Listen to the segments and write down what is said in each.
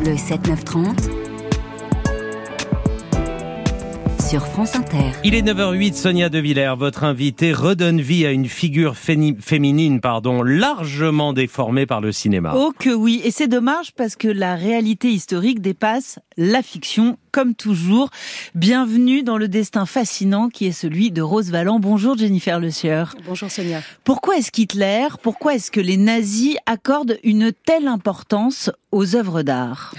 Bleu 7930 sur France Inter. Il est 9h08, Sonia De Villers, votre invitée, redonne vie à une figure féminine pardon, largement déformée par le cinéma. Oh que oui, et c'est dommage parce que la réalité historique dépasse la fiction, comme toujours. Bienvenue dans le destin fascinant qui est celui de Rose Valland. Bonjour Jennifer Le Sieur. Bonjour Sonia. Pourquoi est-ce qu'Hitler, pourquoi est-ce que les nazis accordent une telle importance aux œuvres d'art?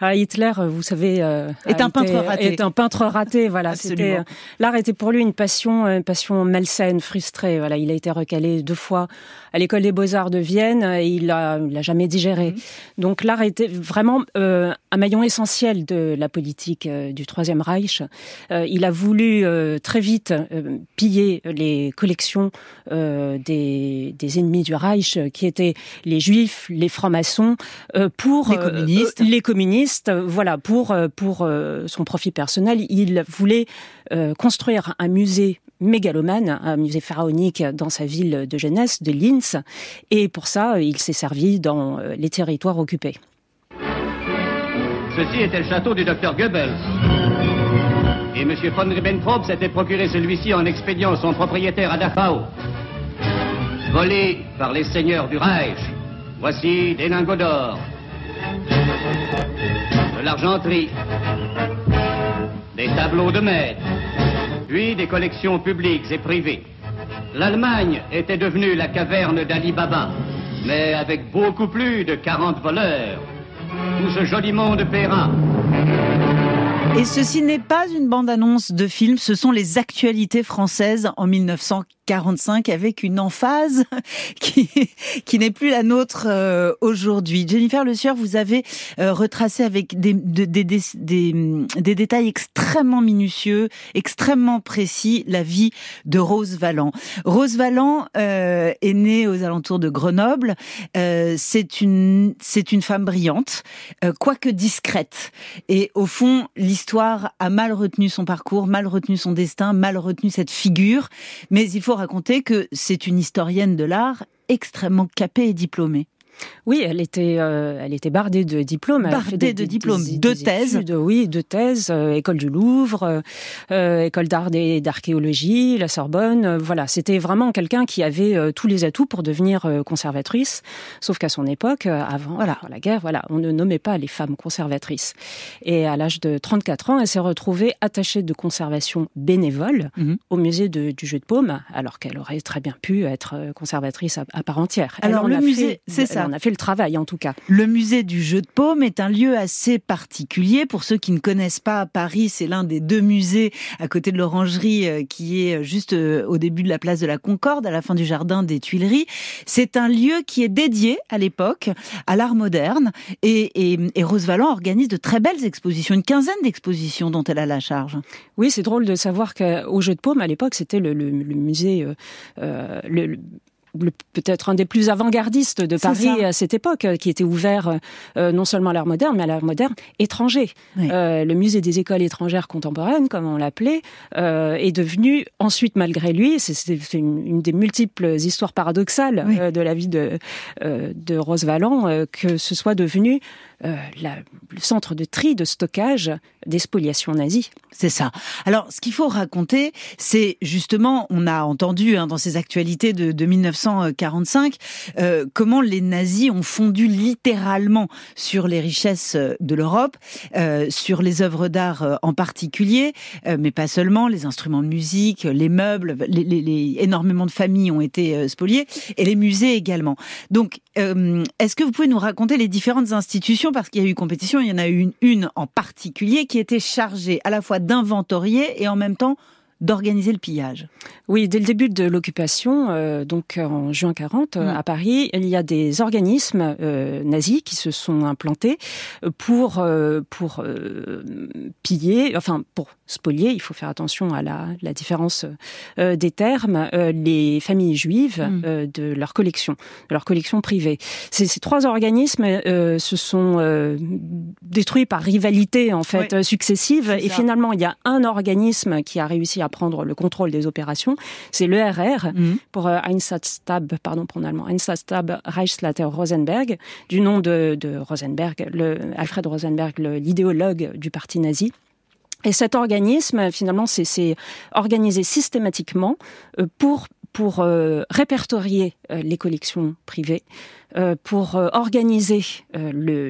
Ah, Hitler, vous savez, euh, est un peintre raté. Est un peintre raté, voilà. C'était euh, l'art était pour lui une passion, une passion malsaine, frustrée. Voilà, il a été recalé deux fois à l'école des beaux arts de Vienne et il l'a, l'a jamais digéré. Mhm. Donc l'art était vraiment euh, un maillon essentiel de la politique du Troisième Reich. il a voulu très vite piller les collections des, des ennemis du Reich, qui étaient les Juifs, les francs-maçons, pour les communistes, les communiste, voilà, pour euh, pour euh, son profit personnel, il voulait euh, construire un musée mégalomane, un musée pharaonique dans sa ville de jeunesse, de Linz, et pour ça, il s'est servi dans les territoires occupés. Ceci était le château du docteur Goebbels. Et M. von Ribbentrop s'était procuré celui-ci en expédiant son propriétaire à Dachau. Volé par les seigneurs du Reich. Voici des lingots d'or, de l'argenterie, des tableaux de maître, puis des collections publiques et privées. L'Allemagne était devenue la caverne d'Ali Baba, mais avec beaucoup plus de 40 voleurs. Tout ce joli monde paiera. Et ceci n'est pas une bande-annonce de film, ce sont les actualités françaises en 1945 avec une emphase qui, qui n'est plus la nôtre euh, aujourd'hui. Jennifer Le Sieur, vous avez euh, retracé avec des, des, des, des, détails extrêmement minutieux, extrêmement précis la vie de Rose Valland. Rose Valland euh, est née aux alentours de Grenoble. c'est une, c'est une femme brillante, quoique discrète. Et au fond, l'histoire a mal retenu son parcours, mal retenu son destin, mal retenu cette figure. Mais il faut raconter que c'est une historienne de l'art extrêmement capée et diplômée. Oui, elle était, euh, elle était bardée de diplômes. Bardée de diplômes, de thèses. oui, de thèses. Euh, école du Louvre, euh, école d'art et d'archéologie, la Sorbonne. voilà, c'était vraiment quelqu'un qui avait tous les atouts pour devenir conservatrice. Sauf qu'à son époque, avant voilà, la guerre, voilà, on ne nommait pas les femmes conservatrices. Et à l'âge de 34 ans, elle s'est retrouvée attachée de conservation bénévole mhm. au musée du jeu de paume, alors qu'elle aurait très bien pu être conservatrice à, part entière. alors le musée, c'est ça on a fait le travail en tout cas. Le musée du jeu de paume est un lieu assez particulier. Pour ceux qui ne connaissent pas Paris, c'est l'un des deux musées à côté de l'orangerie euh, qui est juste euh, au début de la place de la Concorde, à la fin du jardin des Tuileries. C'est un lieu qui est dédié à l'époque à l'art moderne et, et, et Rose Valland organise de très belles expositions, une quinzaine d'expositions dont elle a la charge. Oui, c'est drôle de savoir qu'au Jeu de Paume, à l'époque, c'était le, le, musée, euh, euh le, peut-être un des plus avant-gardistes de Paris à cette époque, qui était ouvert euh, non seulement à l'art moderne, mais à l'art moderne étranger. Euh, le musée des écoles étrangères contemporaines, comme on l'appelait, euh, est devenu ensuite, malgré lui, c'est une, une, des multiples histoires paradoxales de la vie de, de Rose Valland, que ce soit devenu euh, le centre de tri, de stockage des spoliations nazies. C'est ça. Alors, ce qu'il faut raconter, c'est justement, on a entendu hein, dans ces actualités de, de 1945, euh, comment les nazis ont fondu littéralement sur les richesses de l'Europe, euh, sur les œuvres d'art en particulier, mais pas seulement, les instruments de musique, les meubles, les, les, les énormément de familles ont été spoliées, et les musées également. Donc, est-ce que vous pouvez nous raconter les différentes institutions parce qu'il y a eu compétition, il y en a eu une, une en particulier qui était chargée à la fois d'inventorier et en même temps d'organiser le pillage. Oui, dès le début de l'occupation, euh, donc en juin 40, euh, mm. à Paris, il y a des organismes euh, nazis qui se sont implantés pour pour piller, enfin pour spolier. Il faut faire attention à la, la différence des termes. les familles juives mm. de leur collection, de leur collection privée. Ces, ces trois organismes se sont détruits par rivalité en fait successive, et finalement il y a un organisme qui a réussi à à prendre le contrôle des opérations, c'est l'ERR mmh. pour Einsatzstab, pardon pour allemand, Einsatzstab Reichsleiter Rosenberg, du nom de, de Rosenberg, le, Alfred Rosenberg, l'idéologue du parti nazi. Et cet organisme, finalement, c'est organisé systématiquement euh, pour pour euh, répertorier euh, les collections privées, pour organiser le,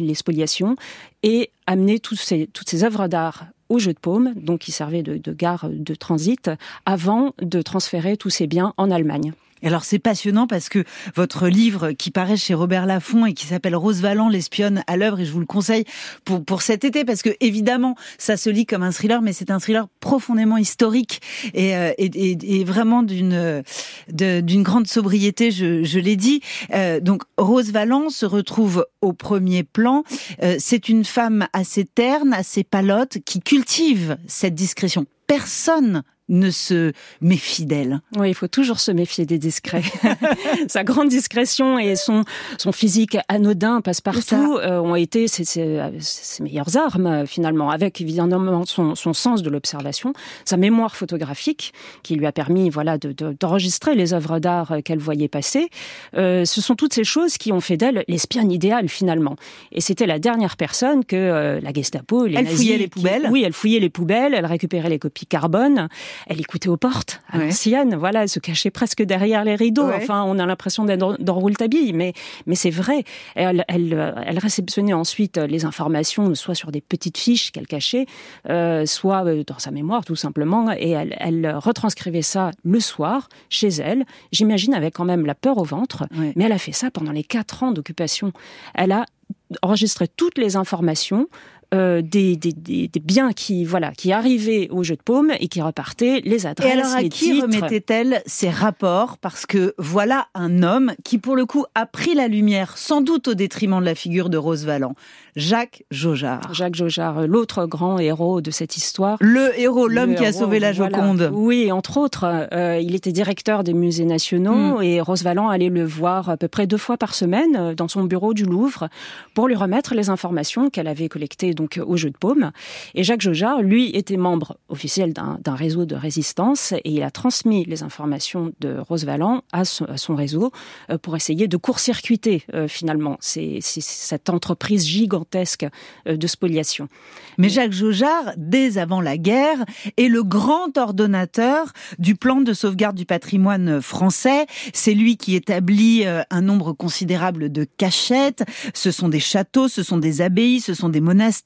les spoliations et amener tous ces, toutes ces œuvres d'art au jeu de paume, donc qui servaient de, de gare de transit, avant de transférer tous ces biens en Allemagne alors c'est passionnant parce que votre livre qui paraît chez Robert Laffont et qui s'appelle Rose Valland, l'espionne à l'œuvre, et je vous le conseille pour, pour cet été parce que évidemment ça se lit comme un thriller, mais c'est un thriller profondément historique et, euh, et, et, vraiment d'une d'une grande sobriété, je, je l'ai dit. Euh, donc Rose Valland se retrouve au premier plan. Euh, c'est une femme assez terne, assez palote, qui cultive cette discrétion. Personne ne se méfie d'elle. Oui, il faut toujours se méfier des discrets. Sa grande discrétion et son, son physique anodin passe-partout euh, ont été ses, ses, ses, meilleures armes, finalement, avec évidemment son, son sens de l'observation, sa mémoire photographique, qui lui a permis voilà, d'enregistrer de, les œuvres d'art qu'elle voyait passer. Euh, ce sont toutes ces choses qui ont fait d'elle l'espionne idéale, finalement. Et c'était la dernière personne que euh, la Gestapo, les Elle fouillait les poubelles Oui, elle fouillait les poubelles, elle récupérait les copies carbone elle écoutait aux portes, à l'ancienne, voilà, elle se cachait presque derrière les rideaux. Enfin, on a l'impression d'être dans Rouletabille, mais, mais c'est vrai. Elle, elle, elle, réceptionnait ensuite les informations, soit sur des petites fiches qu'elle cachait, euh, soit euh, dans sa mémoire, tout simplement, et elle, elle retranscrivait ça le soir, chez elle. J'imagine avec quand même la peur au ventre, mais elle a fait ça pendant les quatre ans d'occupation. Elle a enregistré toutes les informations euh, des, des, des, biens qui voilà qui arrivaient au jeu de paume et qui repartaient, les adresses, et alors à les qui remettait-elle ces rapports? Parce que voilà un homme qui pour le coup a pris la lumière, sans doute au détriment de la figure de Rose Valland. Jacques Jaujard. Jacques Jaujard, l'autre grand héros de cette histoire. Le héros, l'homme qui a sauvé la Joconde. Oui, entre autres, euh, il était directeur des musées nationaux mm. et Rose Valland allait le voir à peu près deux fois par semaine euh, dans son bureau du Louvre pour lui remettre les informations qu'elle avait collectées donc au jeu de paume. Et Jacques Jaujard, lui, était membre officiel d'un réseau de résistance et il a transmis les informations de Rose Valland à son, réseau euh, pour essayer de court-circuiter finalement c'est cette entreprise gigantesque euh, de spoliation. Mais Jacques Jaujard, dès avant la guerre, est le grand ordonnateur du plan de sauvegarde du patrimoine français. C'est lui qui établit euh, un nombre considérable de cachettes. Ce sont des châteaux, ce sont des abbayes, ce sont des monastères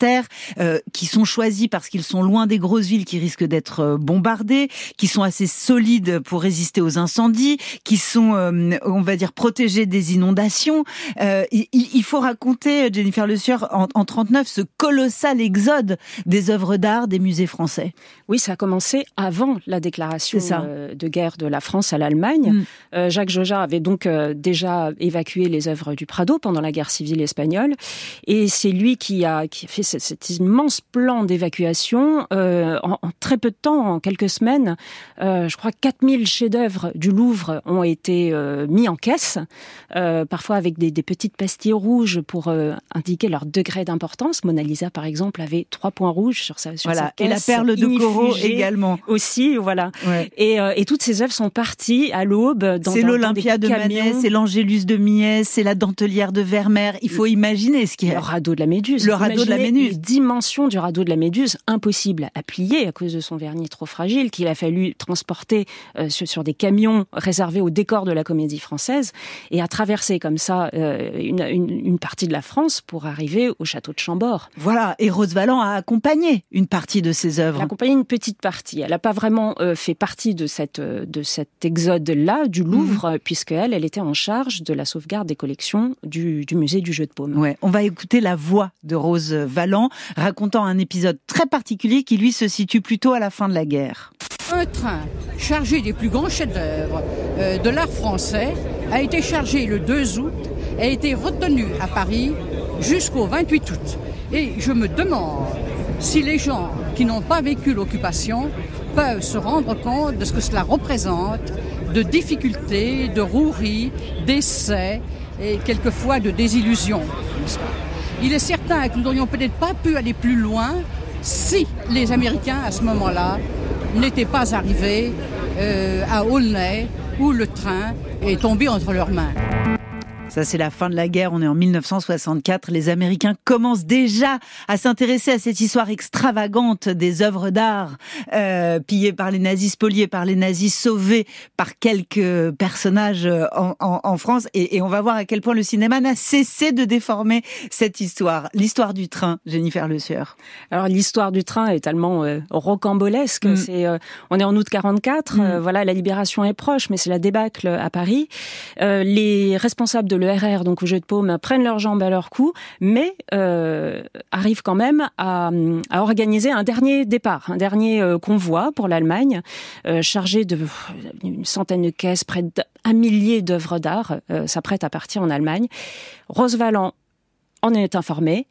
euh, qui sont choisis parce qu'ils sont loin des grosses villes qui risquent d'être bombardées, qui sont assez solides pour résister aux incendies, qui sont, on va dire, protégés des inondations. il, faut raconter, Jennifer Le Sueur, en, en 39 ce colossal exode des œuvres d'art des musées français. Oui, ça a commencé avant la déclaration euh, de guerre de la France à l'Allemagne. Mm. Euh, Jacques Jaujard avait donc euh, déjà évacué les œuvres du Prado pendant la guerre civile espagnole, et c'est lui qui a, qui a fait cet, immense plan d'évacuation en, en, très peu de temps, en quelques semaines. je crois 4000 chefs-d'œuvre du Louvre ont été mis en caisse, parfois avec des, des, petites pastilles rouges pour indiquer leur degré d'importance. Mona Lisa, par exemple, avait trois points rouges sur sa, sur voilà. sa Et la perle de Corot également. Aussi, voilà. Et, euh, et, toutes ces œuvres sont parties à l'aube dans C'est l'Olympia de Manet, c'est l'Angélus de Millet, c'est la Dentelière de Vermeer. Il faut imaginer ce qui est. Le radeau de la Méduse. Le radeau de la Méduse. Dimension du radeau de la Méduse, impossible à plier à cause de son vernis trop fragile, qu'il a fallu transporter euh, sur, des camions réservés au décor de la comédie française et à traverser comme ça euh, une, une, une partie de la France pour arriver au château de Chambord. Voilà, et Rose Valland a accompagné une partie de ses œuvres. Elle a accompagné une petite partie. Elle n'a pas vraiment euh, fait partie de cette de cet exode-là du Louvre, mmh. puisqu'elle, elle était en charge de la sauvegarde des collections du, du musée du Jeu de Paume. Ouais, on va écouter la voix de Rose Valland racontant un épisode très particulier qui lui se situe plutôt à la fin de la guerre. Un train chargé des plus grands chefs-d'œuvre euh, de l'art français a été chargé le 2 août et a été retenu à Paris jusqu'au 28 août. Et je me demande si les gens qui n'ont pas vécu l'occupation peuvent se rendre compte de ce que cela représente, de difficultés, de roueries, d'essais et quelquefois de désillusions. Il est certain que nous n'aurions peut-être pas pu aller plus loin si les Américains, à ce moment-là, n'étaient pas arrivés euh, à Aulnay où le train est tombé entre leurs mains. Ça, c'est la fin de la guerre. On est en 1964. Les Américains commencent déjà à s'intéresser à cette histoire extravagante des œuvres d'art euh, pillées par les nazis, spoliées par les nazis, sauvées par quelques personnages euh, en, en, en France. Et, et, on va voir à quel point le cinéma n'a cessé de déformer cette histoire. L'histoire du train, Jennifer Le Sieur. Alors, l'histoire du train est tellement euh, rocambolesque. Mm. C'est, euh, on est en août 44. Mm. voilà, la libération est proche, mais c'est la débâcle à Paris. les responsables de le RR, donc au jeu de paume, prennent leurs jambes à leur cou, mais euh, arrivent quand même à, organiser un dernier départ, un dernier euh, convoi pour l'Allemagne, euh, chargé de une centaine de caisses, près d'un millier d'œuvres d'art, s'apprête à partir en Allemagne. Rose Valland en est informée.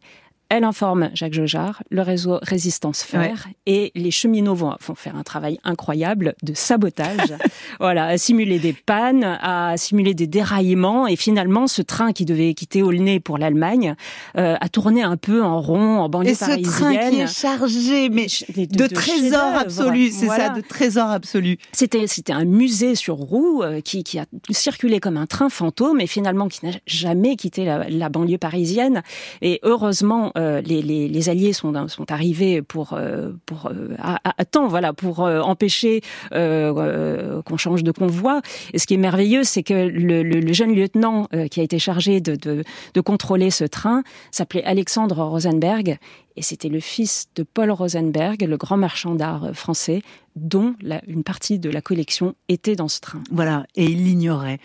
Elle informe Jacques Jojard, le réseau Résistance Fer, ouais. et les cheminots vont, vont, faire un travail incroyable de sabotage, voilà, à simuler des pannes, à simuler des déraillements, et finalement, ce train qui devait quitter Aulnay pour l'Allemagne euh, a tourné un peu en rond, en banlieue et parisienne. Et ce train qui est chargé, mais de, de, de trésors absolus, c'est voilà. ça, de trésors absolus. C'était c'était un musée sur roue euh, qui, qui a circulé comme un train fantôme, et finalement qui n'a jamais quitté la, la banlieue parisienne. Et heureusement, euh, les, alliés sont, sont arrivés pour, euh, euh, à, temps, voilà, pour euh, empêcher euh, qu'on change de convoi. Et ce qui est merveilleux, c'est que le, jeune lieutenant qui a été chargé de contrôler ce train s'appelait Alexandre Rosenberg et c'était le fils de Paul Rosenberg, le grand marchand d'art français, dont une partie de la collection était dans ce train. Voilà, et il l'ignorait.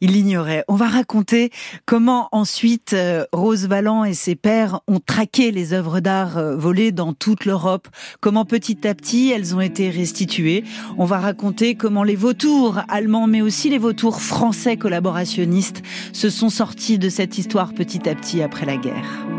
Il l'ignorait. On va raconter comment ensuite euh, Rose Valland et ses pères ont traqué les œuvres d'art euh, volées dans toute l'Europe, comment petit à petit elles ont été restituées. On va raconter comment les vautours allemands, mais aussi les vautours français collaborationnistes se sont sortis de cette histoire petit à petit après la guerre.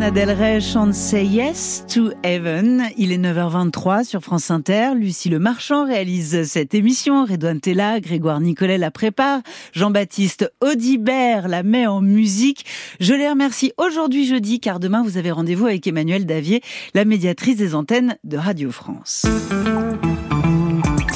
Lana Rey chante Say Yes to Heaven. Il est 9h23 sur France Inter. Lucie Le Marchand réalise cette émission. Redouane Tella, Grégoire Nicolet la prépare. Jean-Baptiste Audibert la met en musique. Je les remercie aujourd'hui jeudi car demain vous avez rendez-vous avec Emmanuel Davier, la médiatrice des antennes de Radio France.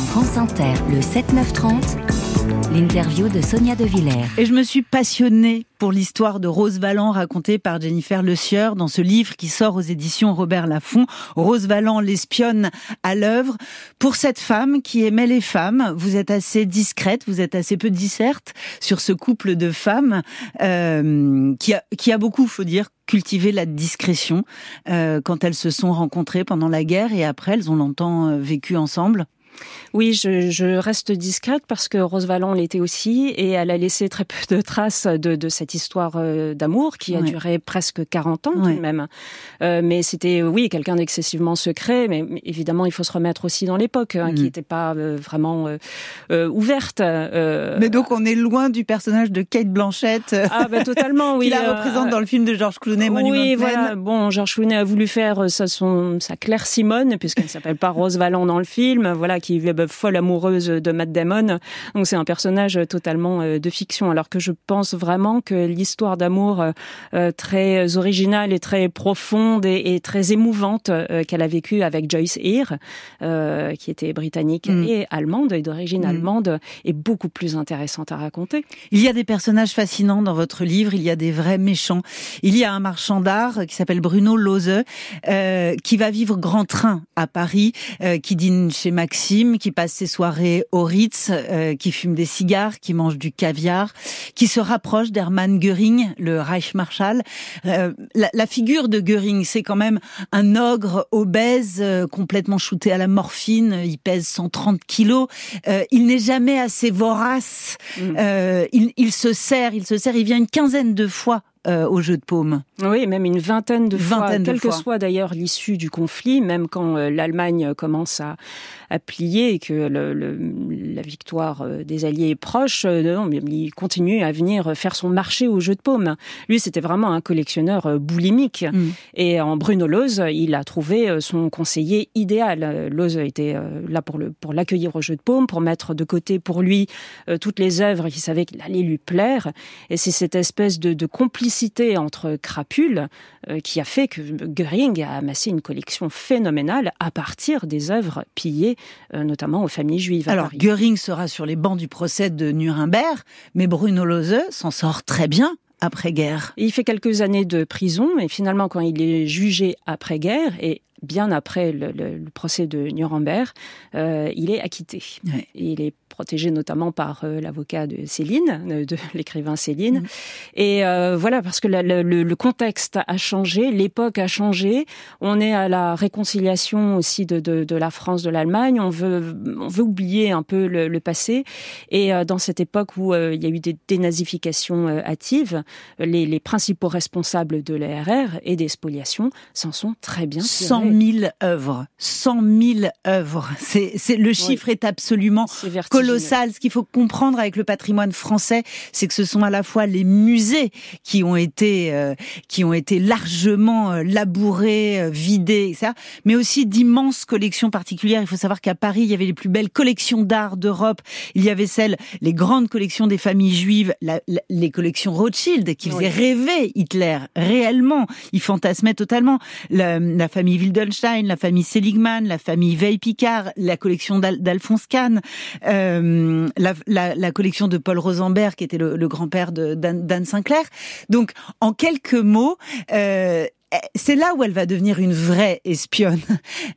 France Inter, le 7-9-30, l'interview de Sonia De Villers. Et je me suis passionnée pour l'histoire de Rose Valland racontée par Jennifer Le Sieur dans ce livre qui sort aux éditions Robert Laffont. Rose Valland, l'espionne à l'œuvre. Pour cette femme qui aimait les femmes, vous êtes assez discrète, vous êtes assez peu disserte sur ce couple de femmes euh, qui, a, qui a beaucoup, faut dire, cultivé la discrétion euh, quand elles se sont rencontrées pendant la guerre et après elles ont longtemps euh, vécu ensemble. Oui, je, je, reste discrète parce que Rose Valland l'était aussi et elle a laissé très peu de traces de, de cette histoire euh, d'amour qui a Ouais. duré presque 40 ans tout Ouais. de même. Euh, mais c'était, oui, quelqu'un d'excessivement secret, mais, évidemment, il faut se remettre aussi dans l'époque, hein, Mm. qui n'était pas euh, vraiment euh, euh, ouverte. euh, Mais donc on est loin du personnage de Kate Blanchett euh, ah, bah, totalement, oui. qui la représente dans le film de George Clooney, Monument oui, voilà. Bon, Georges Clooney a voulu faire sa, son, sa Claire Simone, puisqu'elle ne s'appelle pas Rose Valland dans le film, voilà, qui est bah, folle amoureuse de Matt Damon. Donc c'est un personnage totalement euh, de fiction. Alors que je pense vraiment que l'histoire d'amour euh, euh, très originale et très profonde et, et très émouvante euh, qu'elle a vécue avec Joyce Eyre, euh, qui était britannique Mm. et allemande, et d'origine Mm. allemande, est beaucoup plus intéressante à raconter. Il y a des personnages fascinants dans votre livre, il y a des vrais méchants. Il y a un marchand d'art qui s'appelle Bruno Lose, euh, qui va vivre grand train à Paris, euh, qui dîne chez Qui passe ses soirées au Ritz, euh, qui fume des cigares, qui mange du caviar, qui se rapproche d'Hermann Göring, le Reichsmarschall. Euh, la, la figure de Göring, c'est quand même un ogre obèse, euh, complètement shooté à la morphine, il pèse 130 kilos, Euh, il n'est jamais assez vorace, Mm. euh, il, il se sert, il se sert, il vient une quinzaine de fois euh, au jeu de paume. Oui, même une vingtaine de fois, Vingtaine quelle que soit d'ailleurs l'issue du conflit, même quand euh, l'Allemagne commence à, à plier et que le, victoire euh, des Alliés est proche, euh, non, mais il continue à venir faire son marché au jeu de paume. Lui, c'était vraiment un collectionneur euh, boulimique. Mm. Et en Bruno Loz, il a trouvé euh, son conseiller idéal. Euh, Loz était euh, là pour le pour l'accueillir au jeu de paume, pour mettre de côté pour lui euh, toutes les œuvres qu'il savait qu'il allait lui plaire. Et c'est cette espèce de, de complicité entre crapules euh, qui a fait que Göring a amassé une collection phénoménale à partir des œuvres pillées, euh, notamment aux familles juives. à Alors Paris. Göring sera sur les bancs du procès de Nuremberg, mais Bruno Lose s'en sort très bien après-guerre. Il fait quelques années de prison et finalement, quand il est jugé après-guerre et bien après le, le- le procès de Nuremberg, euh, il est acquitté. Ouais. Il est protégé notamment par euh, l'avocat de Céline, euh, de l'écrivain Céline. Mhm. Et euh, voilà, parce que la- le, le- le contexte a changé, l'époque a changé. On est à la réconciliation aussi de, de, de la France, de l'Allemagne. On veut, on veut oublier un peu le, le passé. Et dans cette époque où il y a eu des dénazifications hâtives, les, les principaux responsables de l'ARR et des spoliations s'en sont très bien tirés. 100 000 œuvres, 100 000 œuvres. C'est, le chiffre est absolument colossal. Ce qu'il faut comprendre avec le patrimoine français, c'est que ce sont à la fois les musées qui ont été euh, qui ont été largement euh, labourés, euh, vidés, etc., mais aussi d'immenses collections particulières. Il faut savoir qu'à Paris, il y avait les plus belles collections d'art d'Europe. Il y avait celles, les grandes collections des familles juives, la- la- les collections Rothschild qui faisaient Oui. rêver Hitler réellement. Il fantasmait totalement la, la famille La famille Seligman, la famille Veil-Picard, la collection d'Al- d'Alphonse Kahn, euh, la, collection de Paul Rosenberg, qui était le, grand-père d'Anne Sinclair. Donc, en quelques mots, euh, c'est là où elle va devenir une vraie espionne.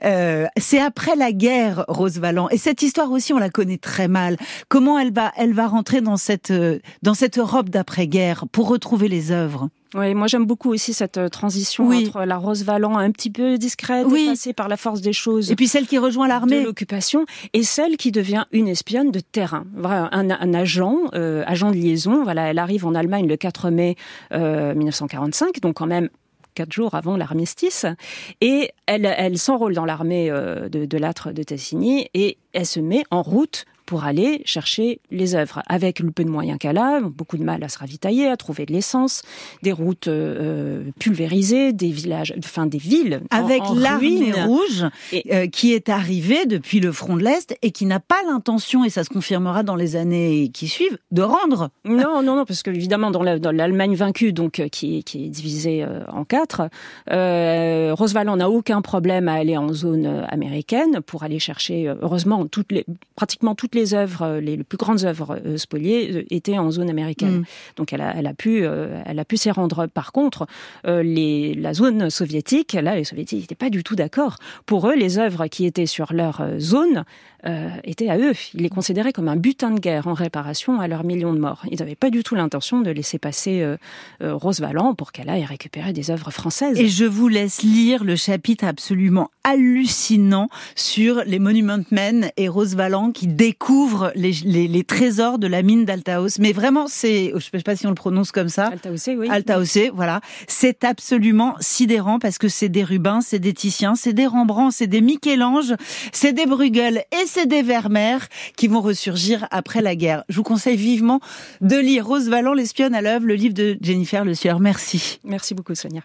Euh, c'est après la guerre, Rose Valland. Et cette histoire aussi, on la connaît très mal. Comment elle va, elle va rentrer dans cette, dans cette Europe d'après-guerre pour retrouver les œuvres? Oui, moi j'aime beaucoup aussi cette euh, transition Oui. entre la Rose Valland un petit peu discrète, Oui. effacée par la force des choses. Et puis celle qui rejoint de l'armée. l'occupation et celle qui devient une espionne de terrain, un, un agent, euh, agent de liaison. Voilà, elle arrive en Allemagne le 4 mai euh, 1945, donc quand même quatre jours avant l'armistice, et elle, elle s'enrôle dans l'armée euh, de, de l'âtre de Tassigny et elle se met en route pour aller chercher les œuvres. Avec le peu de moyens qu'elle a, beaucoup de mal à se ravitailler, à trouver de l'essence, des routes euh, pulvérisées, des villages, enfin des villes avec l'armée rouge Et- euh, qui est arrivée depuis le front de l'Est et qui n'a pas l'intention, et ça se confirmera dans les années qui suivent, de rendre. Non, non, non, parce que évidemment dans la- dans l'Allemagne vaincue, donc euh, qui, est- qui est divisée en quatre, euh, Roosevelt n'a aucun problème à aller en zone américaine pour aller chercher. heureusement, toutes les, pratiquement toutes les œuvres, euh, les, les plus grandes œuvres euh, spoliées euh, étaient en zone américaine. Mm. Donc elle a, elle a pu, elle a pu s'y rendre. Par contre, les, la zone soviétique, là, les soviétiques n'étaient pas du tout d'accord. Pour eux, les œuvres qui étaient sur leur zone euh, étaient à eux. Ils les considéraient comme un butin de guerre en réparation à leurs millions de morts. Ils n'avaient pas du tout l'intention de laisser passer euh, euh, Rose Valland pour qu'elle aille récupérer des œuvres françaises. Et je vous laisse lire le chapitre absolument hallucinant sur les Monument Men et Rose Valland qui découvrent les, les- les trésors de la mine d'Altaos. Mais vraiment, c'est, je sais pas si on le prononce comme ça. Altaossé, oui. Altaossé, voilà. C'est absolument sidérant parce que c'est des Rubens, c'est des Titiens, c'est des Rembrandt, c'est des Michel-Ange, c'est des Bruegel et c'est des Vermeer qui vont ressurgir après la guerre. Je vous conseille vivement de lire Rose Valland, l'espionne à l'œuvre, le livre de Jennifer Le Sieur. Merci. Merci beaucoup, Sonia.